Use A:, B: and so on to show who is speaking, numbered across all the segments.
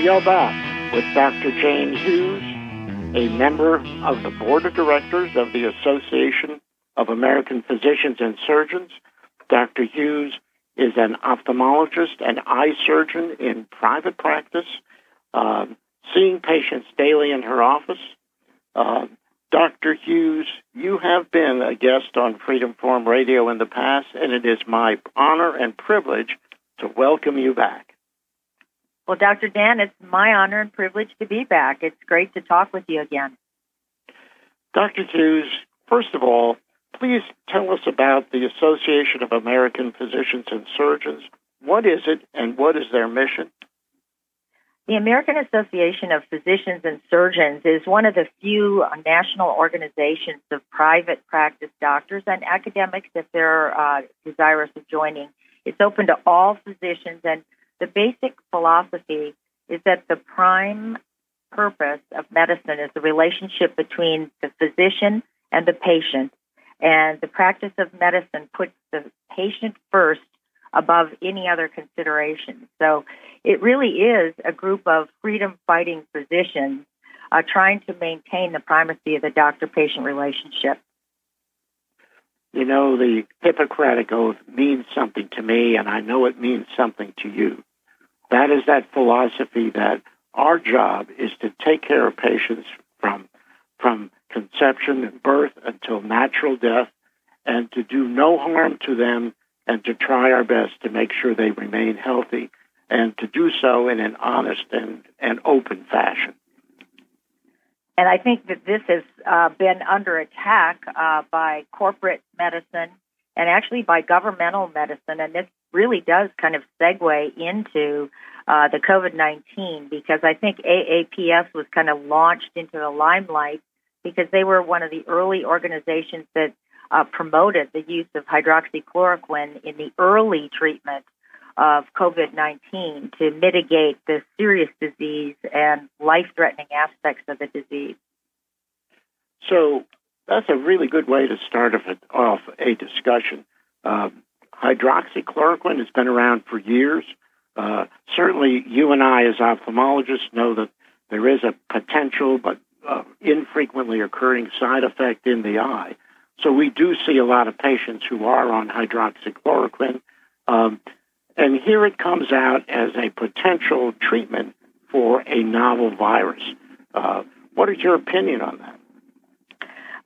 A: We are back with Dr. Jane Hughes, a member of the board of directors of the Association of American Physicians and Surgeons. Dr. Hughes is an ophthalmologist and eye surgeon in private practice, uh, seeing patients daily in her office. Uh, Dr. Hughes, you have been a guest on Freedom Forum Radio in the past, and it is my honor and privilege to welcome you back.
B: Well, Dr. Dan, it's my honor and privilege to be back. It's great to talk with you again.
A: Dr. Hughes, first of all, please tell us about the Association of American Physicians and Surgeons. What is it and what is their mission?
B: The American Association of Physicians and Surgeons is one of the few national organizations of private practice doctors and academics if they're uh, desirous of joining. It's open to all physicians, and the basic philosophy is that the prime purpose of medicine is the relationship between the physician and the patient. And the practice of medicine puts the patient first above any other consideration. So it really is a group of freedom fighting physicians uh, trying to maintain the primacy of the doctor patient relationship.
A: You know, the Hippocratic Oath means something to me, and I know it means something to you. That is that philosophy that our job is to take care of patients from, from conception and birth until natural death, and to do no harm to them and to try our best to make sure they remain healthy and to do so in an honest and, and open fashion.
B: And I think that this has uh, been under attack uh, by corporate medicine and actually by governmental medicine. And this really does kind of segue into uh, the COVID 19 because I think AAPS was kind of launched into the limelight because they were one of the early organizations that uh, promoted the use of hydroxychloroquine in the early treatment of COVID 19 to mitigate the serious disease and life threatening aspects of the disease.
A: So that's a really good way to start off a discussion. Um, hydroxychloroquine has been around for years. Uh, certainly, you and I, as ophthalmologists, know that there is a potential but uh, infrequently occurring side effect in the eye. So we do see a lot of patients who are on hydroxychloroquine. Um, and here it comes out as a potential treatment for a novel virus. Uh, what is your opinion on that?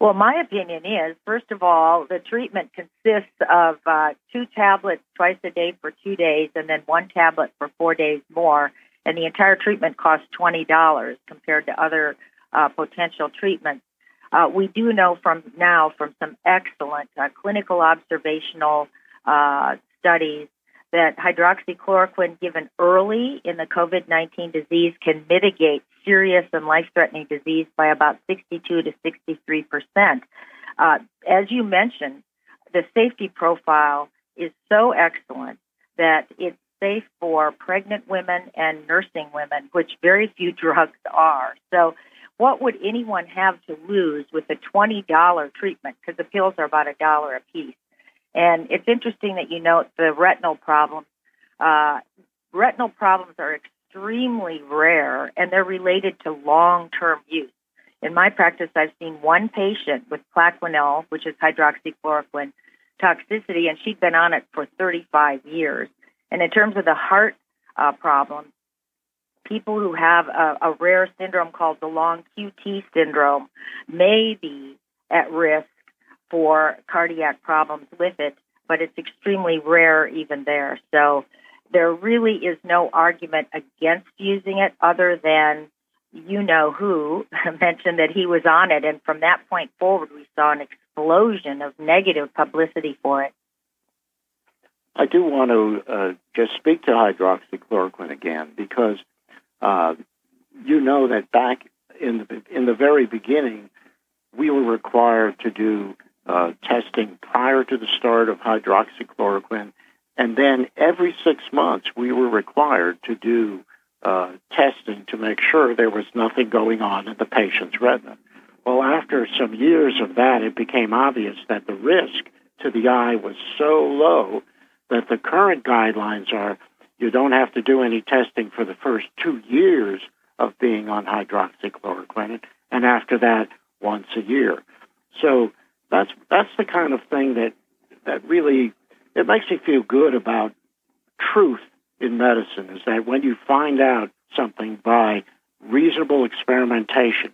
B: Well, my opinion is, first of all, the treatment consists of uh, two tablets twice a day for two days and then one tablet for four days more. And the entire treatment costs $20 compared to other uh, potential treatments. Uh, we do know from now from some excellent uh, clinical observational uh, studies that hydroxychloroquine given early in the COVID 19 disease can mitigate serious and life threatening disease by about 62 to 63 percent. Uh, as you mentioned, the safety profile is so excellent that it's safe for pregnant women and nursing women, which very few drugs are. So what would anyone have to lose with a $20 treatment? Because the pills are about a dollar a piece. And it's interesting that you note the retinal problems. Uh, retinal problems are extremely rare and they're related to long term use. In my practice, I've seen one patient with Plaquenil, which is hydroxychloroquine toxicity, and she'd been on it for 35 years. And in terms of the heart uh, problems, people who have a, a rare syndrome called the long QT syndrome may be at risk for cardiac problems with it, but it's extremely rare even there. So there really is no argument against using it other than you know who mentioned that he was on it. And from that point forward, we saw an explosion of negative publicity for it.
A: I do want to uh, just speak to hydroxychloroquine again because uh, you know that back in the in the very beginning, we were required to do uh, testing prior to the start of hydroxychloroquine, and then every six months we were required to do uh, testing to make sure there was nothing going on in the patient's retina. Well, after some years of that, it became obvious that the risk to the eye was so low that the current guidelines are You don't have to do any testing for the first two years of being on hydroxychloroquine, and after that, once a year. So that's that's the kind of thing that that really it makes me feel good about truth in medicine. Is that when you find out something by reasonable experimentation,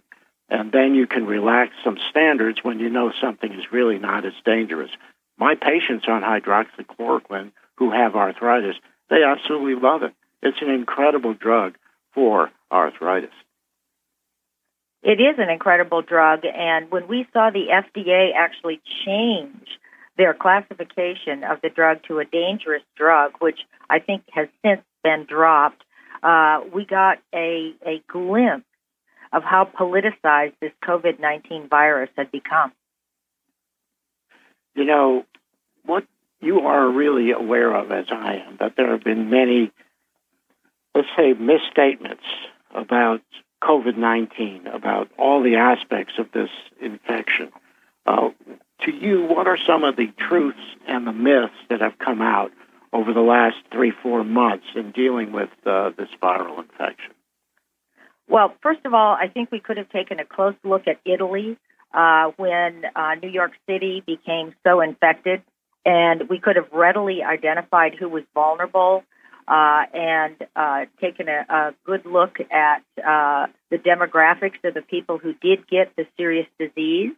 A: and then you can relax some standards when you know something is really not as dangerous. My patients on hydroxychloroquine who have arthritis, they absolutely love it. It's an incredible drug for arthritis.
B: It is an incredible drug, and when we saw the FDA actually change their classification of the drug to a dangerous drug, which I think has since been dropped, uh, we got a, a glimpse of how politicized this COVID 19 virus had become.
A: You know, what you are really aware of, as I am, that there have been many, let's say, misstatements about COVID 19, about all the aspects of this infection. Uh, to you, what are some of the truths and the myths that have come out over the last three, four months in dealing with uh, this viral infection?
B: Well, first of all, I think we could have taken a close look at Italy uh, when uh, New York City became so infected, and we could have readily identified who was vulnerable uh, and uh, taken a, a, good look at uh, the demographics of the people who did get the serious disease,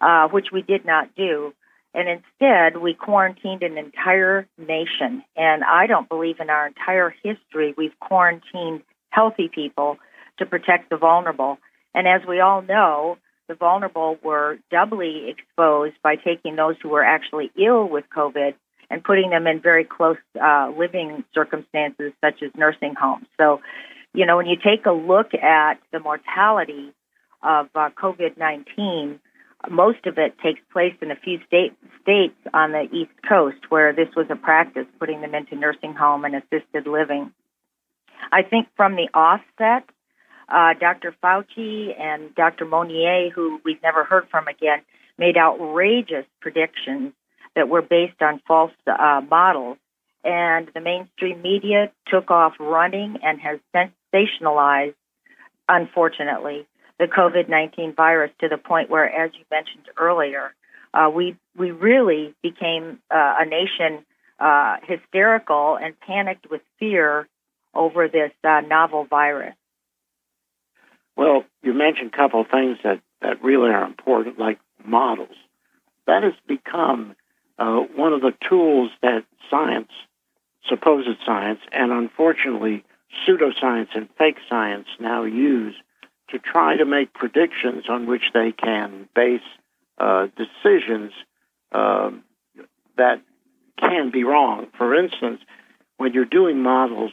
B: uh, which we did not do. And instead, we quarantined an entire nation. And I don't believe in our entire history we've quarantined healthy people to protect the vulnerable. And as we all know, the vulnerable were doubly exposed by taking those who were actually ill with COVID and putting them in very close uh, living circumstances, such as nursing homes. So, you know, when you take a look at the mortality of uh, COVID 19, most of it takes place in a few state, states on the East Coast where this was a practice, putting them into nursing home and assisted living. I think from the offset, uh, Dr. Fauci and Dr. Monnier, who we've never heard from again, made outrageous predictions that were based on false uh, models. And the mainstream media took off running and has sensationalized, unfortunately, the COVID 19 virus to the point where, as you mentioned earlier, uh, we, we really became uh, a nation uh, hysterical and panicked with fear over this uh, novel virus.
A: Well, you mentioned a couple of things that, that really are important, like models. That has become uh, one of the tools that science, supposed science, and unfortunately pseudoscience and fake science now use to try to make predictions on which they can base uh, decisions uh, that can be wrong. For instance, when you're doing models,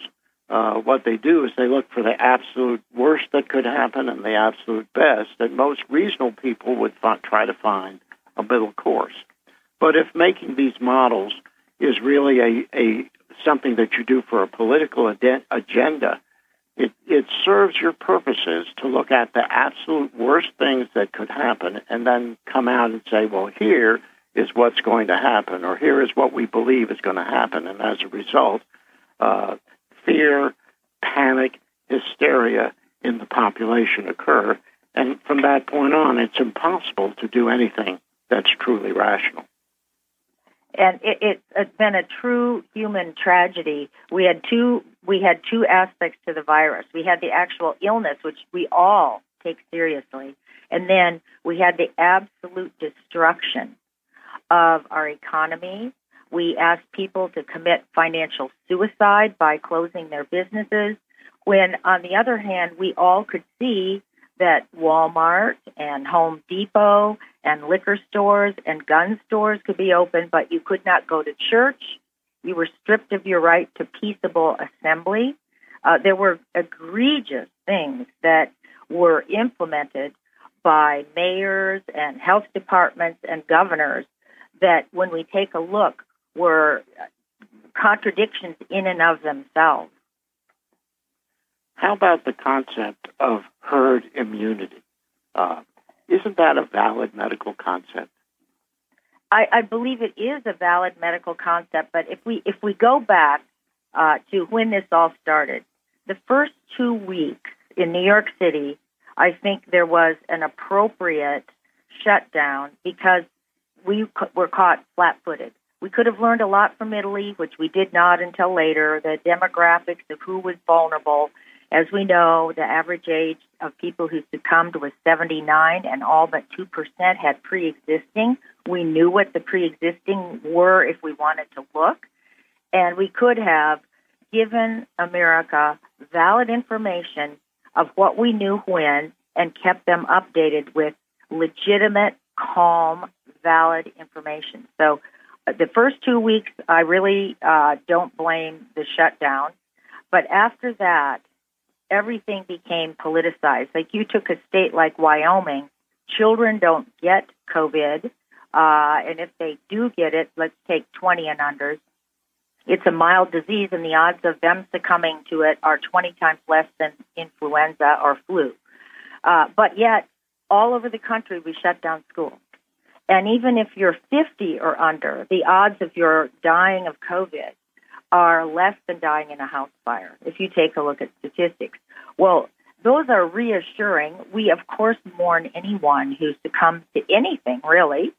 A: uh, what they do is they look for the absolute worst that could happen and the absolute best, and most reasonable people would f- try to find a middle course. But if making these models is really a, a something that you do for a political agenda, it, it serves your purposes to look at the absolute worst things that could happen and then come out and say, well, here is what's going to happen, or here is what we believe is going to happen. And as a result, uh, fear, panic, hysteria in the population occur. And from that point on, it's impossible to do anything that's truly rational
B: and it, it, it's been a true human tragedy. We had two we had two aspects to the virus. We had the actual illness, which we all take seriously, and then we had the absolute destruction of our economy. We asked people to commit financial suicide by closing their businesses. When, on the other hand, we all could see that Walmart and Home Depot and liquor stores and gun stores could be open, but you could not go to church. You were stripped of your right to peaceable assembly. Uh, there were egregious things that were implemented by mayors and health departments and governors that, when we take a look, were contradictions in and of themselves.
A: How about the concept of herd immunity? Uh, isn't that a valid medical concept?
B: I, I believe it is a valid medical concept, but if we if we go back uh, to when this all started. The first two weeks in New York City, I think there was an appropriate shutdown because we were caught flat footed. We could have learned a lot from Italy, which we did not until later, the demographics of who was vulnerable. As we know, the average age of people who succumbed was 79, and all but 2% had pre existing. We knew what the pre existing were if we wanted to look, and we could have given America valid information of what we knew when and kept them updated with legitimate, calm, valid information. So uh, the first two weeks, I really uh, don't blame the shutdown. But after that, everything became politicized. Like you took a state like Wyoming, children don't get COVID. Uh, and if they do get it, let's take 20 and unders, it's a mild disease, and the odds of them succumbing to it are 20 times less than influenza or flu. Uh, but yet, all over the country, we shut down schools. And even if you're 50 or under, the odds of your dying of COVID are less than dying in a house fire, if you take a look at statistics. Well, those are reassuring. We, of course, mourn anyone who succumbs to anything, really,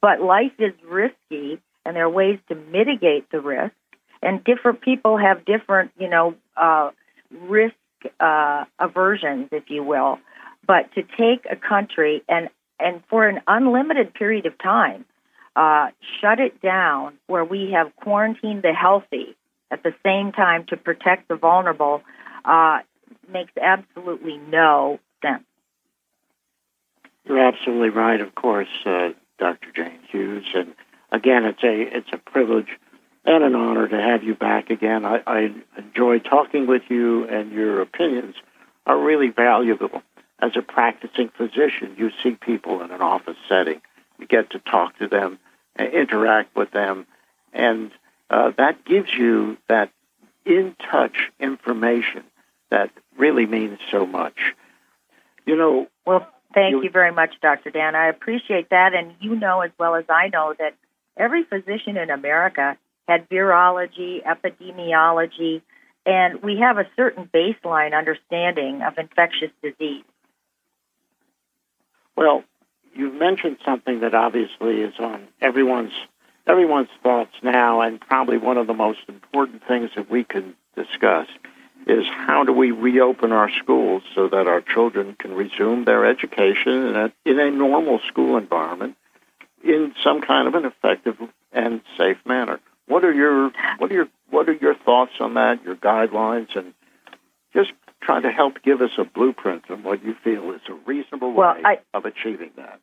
B: but life is risky, and there are ways to mitigate the risk. And different people have different, you know, uh, risk uh, aversions, if you will. But to take a country and and for an unlimited period of time, uh, shut it down where we have quarantined the healthy at the same time to protect the vulnerable uh, makes absolutely no sense.
A: You're absolutely right, of course, uh, Dr. Jane Hughes. And again, it's a it's a privilege and an honor to have you back again. I, I enjoy talking with you, and your opinions are really valuable as a practicing physician, you see people in an office setting. You get to talk to them, interact with them, and uh, that gives you that in touch information that really means so much. You know.
B: Well, thank you, you very much, Dr. Dan. I appreciate that. And you know as well as I know that every physician in America had virology, epidemiology, and we have a certain baseline understanding of infectious disease.
A: Well, you mentioned something that obviously is on everyone's everyone's thoughts now, and probably one of the most important things that we can discuss is how do we reopen our schools so that our children can resume their education in a, in a normal school environment in some kind of an effective and safe manner. What are your what are your what are your thoughts on that? Your guidelines and just trying to help give us a blueprint on what you feel is a reasonable
B: well,
A: way
B: I,
A: of achieving that.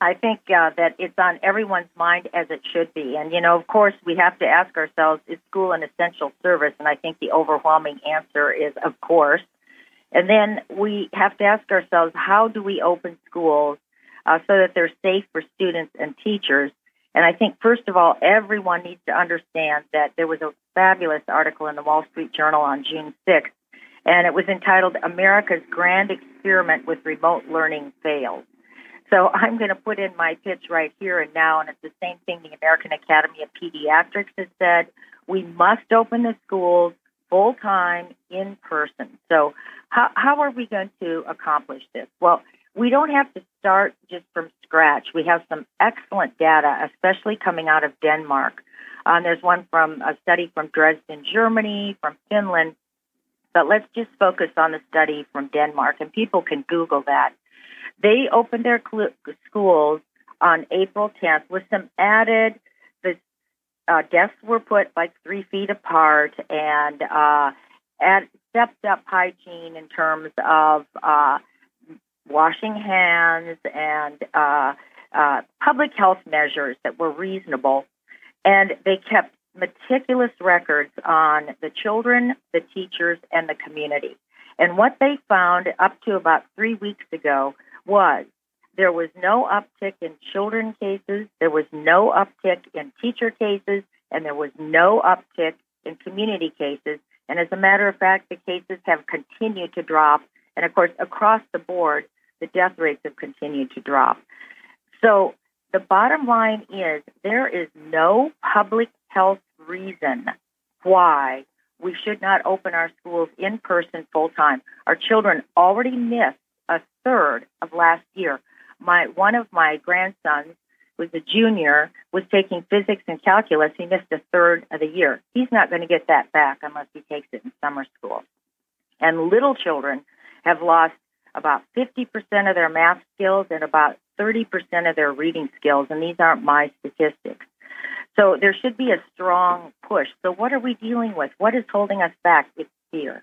B: I think uh, that it's on everyone's mind as it should be. And, you know, of course, we have to ask ourselves is school an essential service? And I think the overwhelming answer is, of course. And then we have to ask ourselves how do we open schools uh, so that they're safe for students and teachers? And I think, first of all, everyone needs to understand that there was a fabulous article in the Wall Street Journal on June 6th and it was entitled America's Grand Experiment with Remote Learning Fails. So I'm going to put in my pitch right here and now, and it's the same thing the American Academy of Pediatrics has said. We must open the schools full time in person. So, how, how are we going to accomplish this? Well, we don't have to start just from scratch. We have some excellent data, especially coming out of Denmark. Um, there's one from a study from Dresden, Germany, from Finland, but let's just focus on the study from Denmark, and people can Google that. They opened their cl- schools on April 10th with some added. The uh, desks were put like three feet apart, and uh, add, stepped up hygiene in terms of uh, washing hands and uh, uh, public health measures that were reasonable. And they kept meticulous records on the children, the teachers, and the community. And what they found up to about three weeks ago was there was no uptick in children cases, there was no uptick in teacher cases, and there was no uptick in community cases. And as a matter of fact, the cases have continued to drop. And of course, across the board, the death rates have continued to drop. So the bottom line is there is no public health reason why we should not open our schools in person full time. Our children already missed a third of last year. My one of my grandsons was a junior, was taking physics and calculus. He missed a third of the year. He's not going to get that back unless he takes it in summer school. And little children have lost about 50% of their math skills and about 30% of their reading skills, and these aren't my statistics. So there should be a strong push. So, what are we dealing with? What is holding us back? It's fear.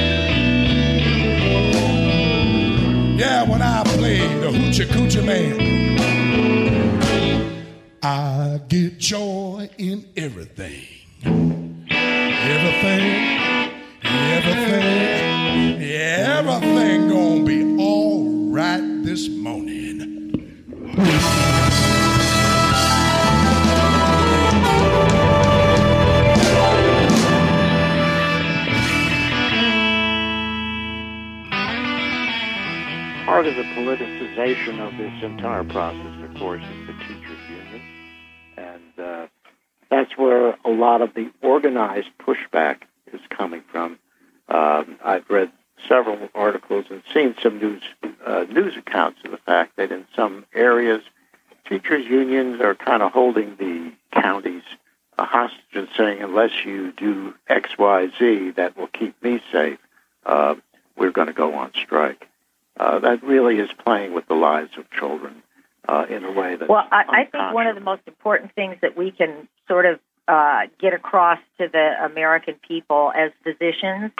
C: Yeah, when I play the hoochie coochie man, I get joy in everything. Everything, everything, everything gonna be all right this morning.
A: Part of the politicization of this entire process, of course, is the teachers' union. And uh, that's where a lot of the organized pushback is coming from. Um, I've read several articles and seen some news uh, news accounts of the fact that in some areas, teachers' unions are kind of holding the counties hostage and saying, unless you do X, Y, Z, that will keep me safe. Uh, we're going to go on strike uh, that really is playing with the lives of children uh, in a way that.
B: Well, I, I think one of the most important things that we can sort of uh, get across to the American people as physicians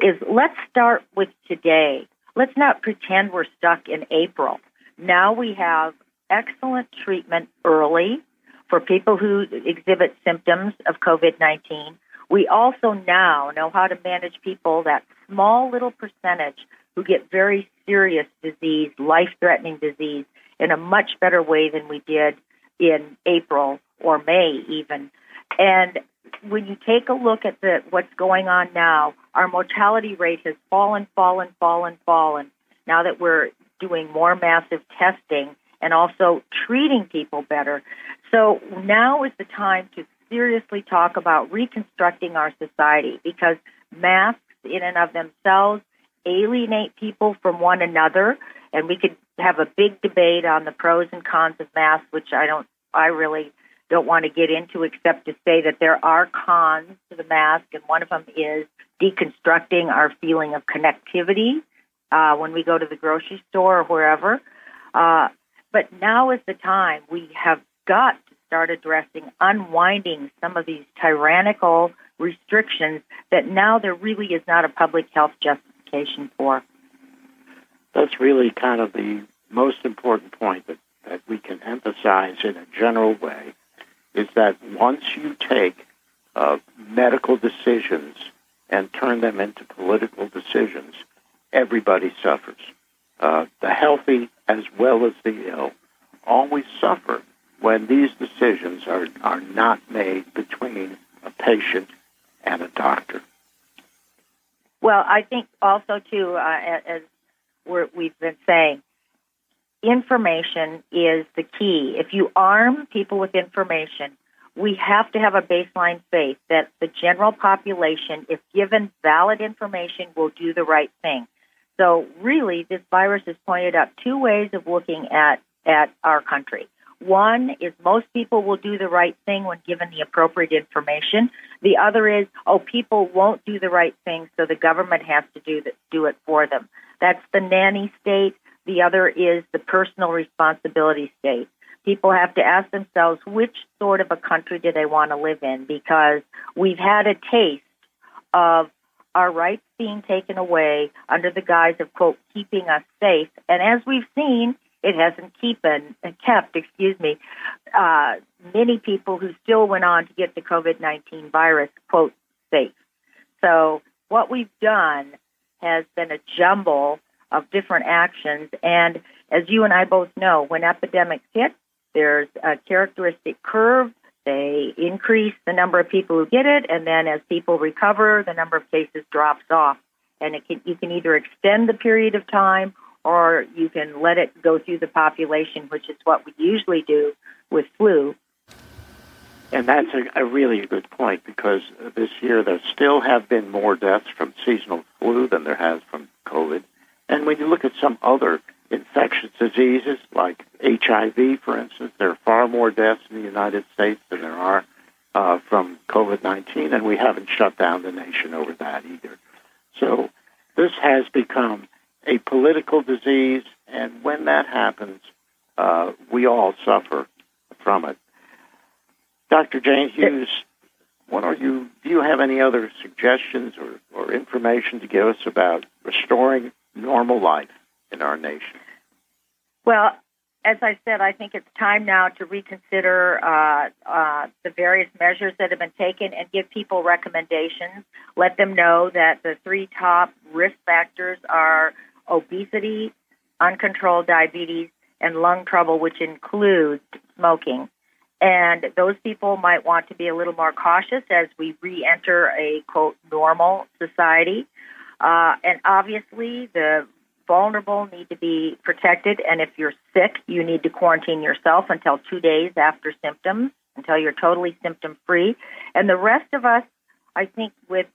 B: is let's start with today. Let's not pretend we're stuck in April. Now we have excellent treatment early for people who exhibit symptoms of COVID 19. We also now know how to manage people, that small little percentage who get very serious disease, life threatening disease, in a much better way than we did in April or May, even. And when you take a look at the, what's going on now, our mortality rate has fallen, fallen, fallen, fallen. Now that we're doing more massive testing and also treating people better. So now is the time to seriously talk about reconstructing our society because masks in and of themselves alienate people from one another, and we could have a big debate on the pros and cons of masks, which I don't, I really don't want to get into, except to say that there are cons to the mask, and one of them is deconstructing our feeling of connectivity uh, when we go to the grocery store or wherever. Uh, but now is the time we have got to start addressing unwinding some of these tyrannical restrictions that now there really is not a public health justification for.
A: That's really kind of the most important point that, that we can emphasize in a general way is that once you take uh, medical decisions and turn them into political decisions, everybody suffers. Uh, the healthy as well as the ill always suffer when these decisions are, are not made between a patient and a doctor.
B: Well, I think also too, uh, as we have been saying, information is the key. If you arm people with information, we have to have a baseline faith that the general population, if given valid information, will do the right thing. So, really, this virus has pointed out two ways of looking at, at our country. One is most people will do the right thing when given the appropriate information. The other is, oh, people won't do the right thing, so the government has to do, do it for them. That's the nanny state. The other is the personal responsibility state. People have to ask themselves which sort of a country do they want to live in because we've had a taste of our rights being taken away under the guise of, quote, keeping us safe. And as we've seen, it hasn't keepin, kept, excuse me, uh, many people who still went on to get the COVID 19 virus, quote, safe. So what we've done has been a jumble of different actions. And as you and I both know, when epidemics hit, there's a characteristic curve. They increase the number of people who get it, and then as people recover, the number of cases drops off. And it can, you can either extend the period of time or you can let it go through the population, which is what we usually do with flu.
A: And that's a, a really good point because this year there still have been more deaths from seasonal flu than there has from COVID. And when you look at some other infectious diseases like HIV, for instance, there are far more deaths in the United States than there are uh, from COVID 19, and we haven't shut down the nation over that either. So this has become a political disease, and when that happens, uh, we all suffer from it. Dr. Jane Hughes, what are you? Do you have any other suggestions or, or information to give us about restoring normal life in our nation?
B: Well, as I said, I think it's time now to reconsider uh, uh, the various measures that have been taken and give people recommendations. Let them know that the three top risk factors are obesity, uncontrolled diabetes, and lung trouble, which includes smoking. And those people might want to be a little more cautious as we re enter a quote normal society. Uh, and obviously, the vulnerable need to be protected. And if you're sick, you need to quarantine yourself until two days after symptoms, until you're totally symptom free. And the rest of us, I think, with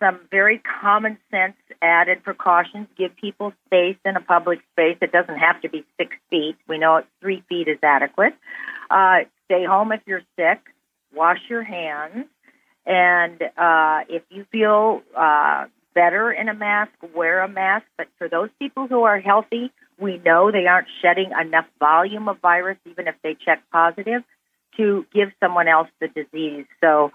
B: some very common sense added precautions, give people space in a public space. It doesn't have to be six feet. We know three feet is adequate. Uh, stay home if you're sick. Wash your hands. And uh, if you feel uh, better in a mask, wear a mask. But for those people who are healthy, we know they aren't shedding enough volume of virus, even if they check positive, to give someone else the disease. So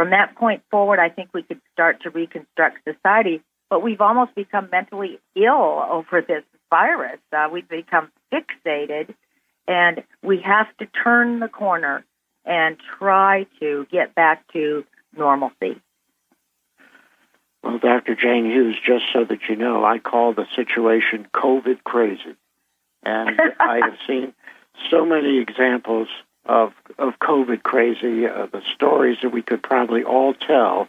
B: from that point forward, I think we could start to reconstruct society. But we've almost become mentally ill over this virus. Uh, we've become fixated, and we have to turn the corner and try to get back to normalcy.
A: Well, Dr. Jane Hughes, just so that you know, I call the situation COVID crazy. And I have seen so many examples of, of COVID crazy. Uh, the stories that we could probably all tell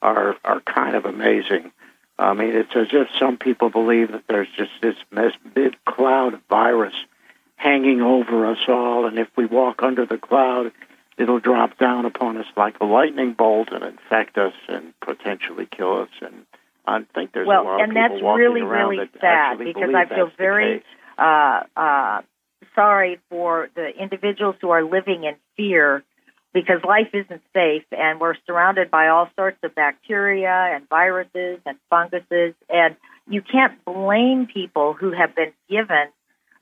A: are, are kind of amazing. I mean, it's as if some people believe that there's just this big cloud of virus hanging over us all, and if we walk under the cloud, it'll drop down upon us like a lightning bolt and infect us and potentially kill us. And I think there's
B: well,
A: a lot of people
B: that's
A: walking
B: really,
A: around
B: really
A: that
B: sad
A: actually
B: because I feel very uh, uh, sorry for the individuals who are living in fear because life isn't safe and we're surrounded by all sorts of bacteria and viruses and funguses. And you can't blame people who have been given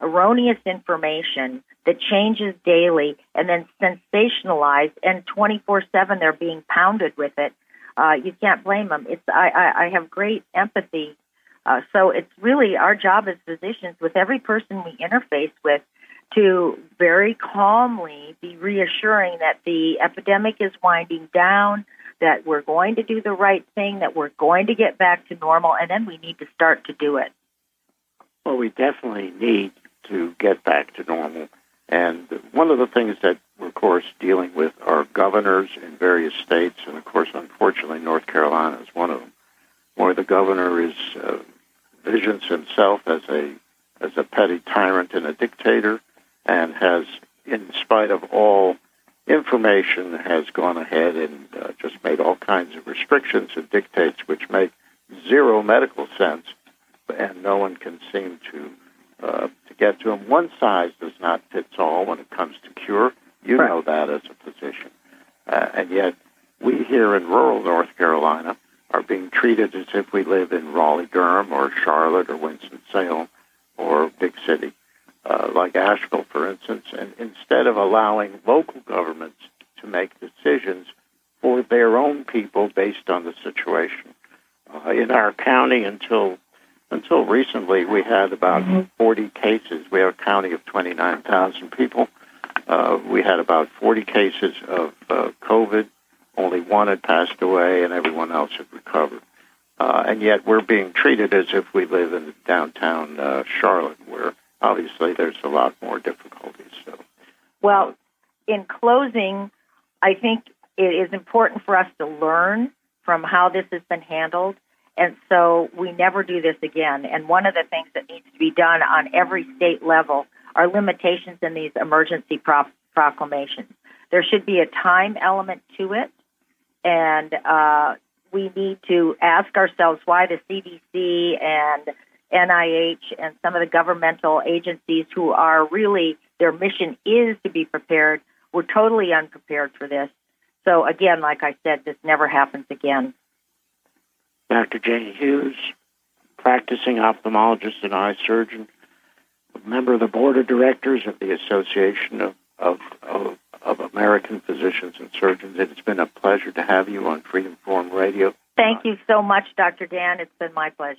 B: erroneous information that changes daily and then sensationalized and 24 7 they're being pounded with it. Uh, you can't blame them. It's i i, I have great empathy. Uh, so it's really our job as physicians with every person we interface with to very calmly be reassuring that the epidemic is winding down that we're going to do the right thing that we're going to get back to normal and then we need to start to do it
A: Well, we definitely need to get back to normal. And one of the things that we're, of course, dealing with are governors in various states, and of course, unfortunately, North Carolina is one of them, where the governor is uh, visions himself as a as a petty tyrant and a dictator, and has, in spite of all information, has gone ahead and uh, just made all kinds of restrictions and dictates which make zero medical sense, and no one can seem to uh, to get to them. One size does not fit all when it comes to cure. You
B: Right.
A: know that as a physician, uh, and yet we here in rural North Carolina are being treated as if we live in Raleigh, Durham, or Charlotte, or Winston Salem, or big city uh, like Asheville, for instance. And instead of allowing local governments to make decisions for their own people based on the situation, uh, in our county until until recently, we had about 40 cases. We have a county of 29,000 people. Uh, we had about 40 cases of uh, COVID. Only one had passed away, and everyone else had recovered. uh, and yet we're being treated as if we live in downtown uh, Charlotte, obviously there's a lot more difficulties. So,
B: well, in closing, I think it is important for us to learn from how this has been handled. And so we never do this again. And one of the things that needs to be done on every state level are limitations in these emergency pro- proclamations. There should be a time element to it. And uh, we need to ask ourselves why the CDC and NIH and some of the governmental agencies who are really, their mission is to be prepared, were totally unprepared for this. So, again, like I said, this never happens again.
A: Dr. Jane Hughes, practicing ophthalmologist and eye surgeon, member of the board of directors of the Association of, of, of, of American Physicians and Surgeons. It has been a pleasure to have you on Freedom Forum Radio.
B: Thank you so much, Dr. Dan. It's been my pleasure.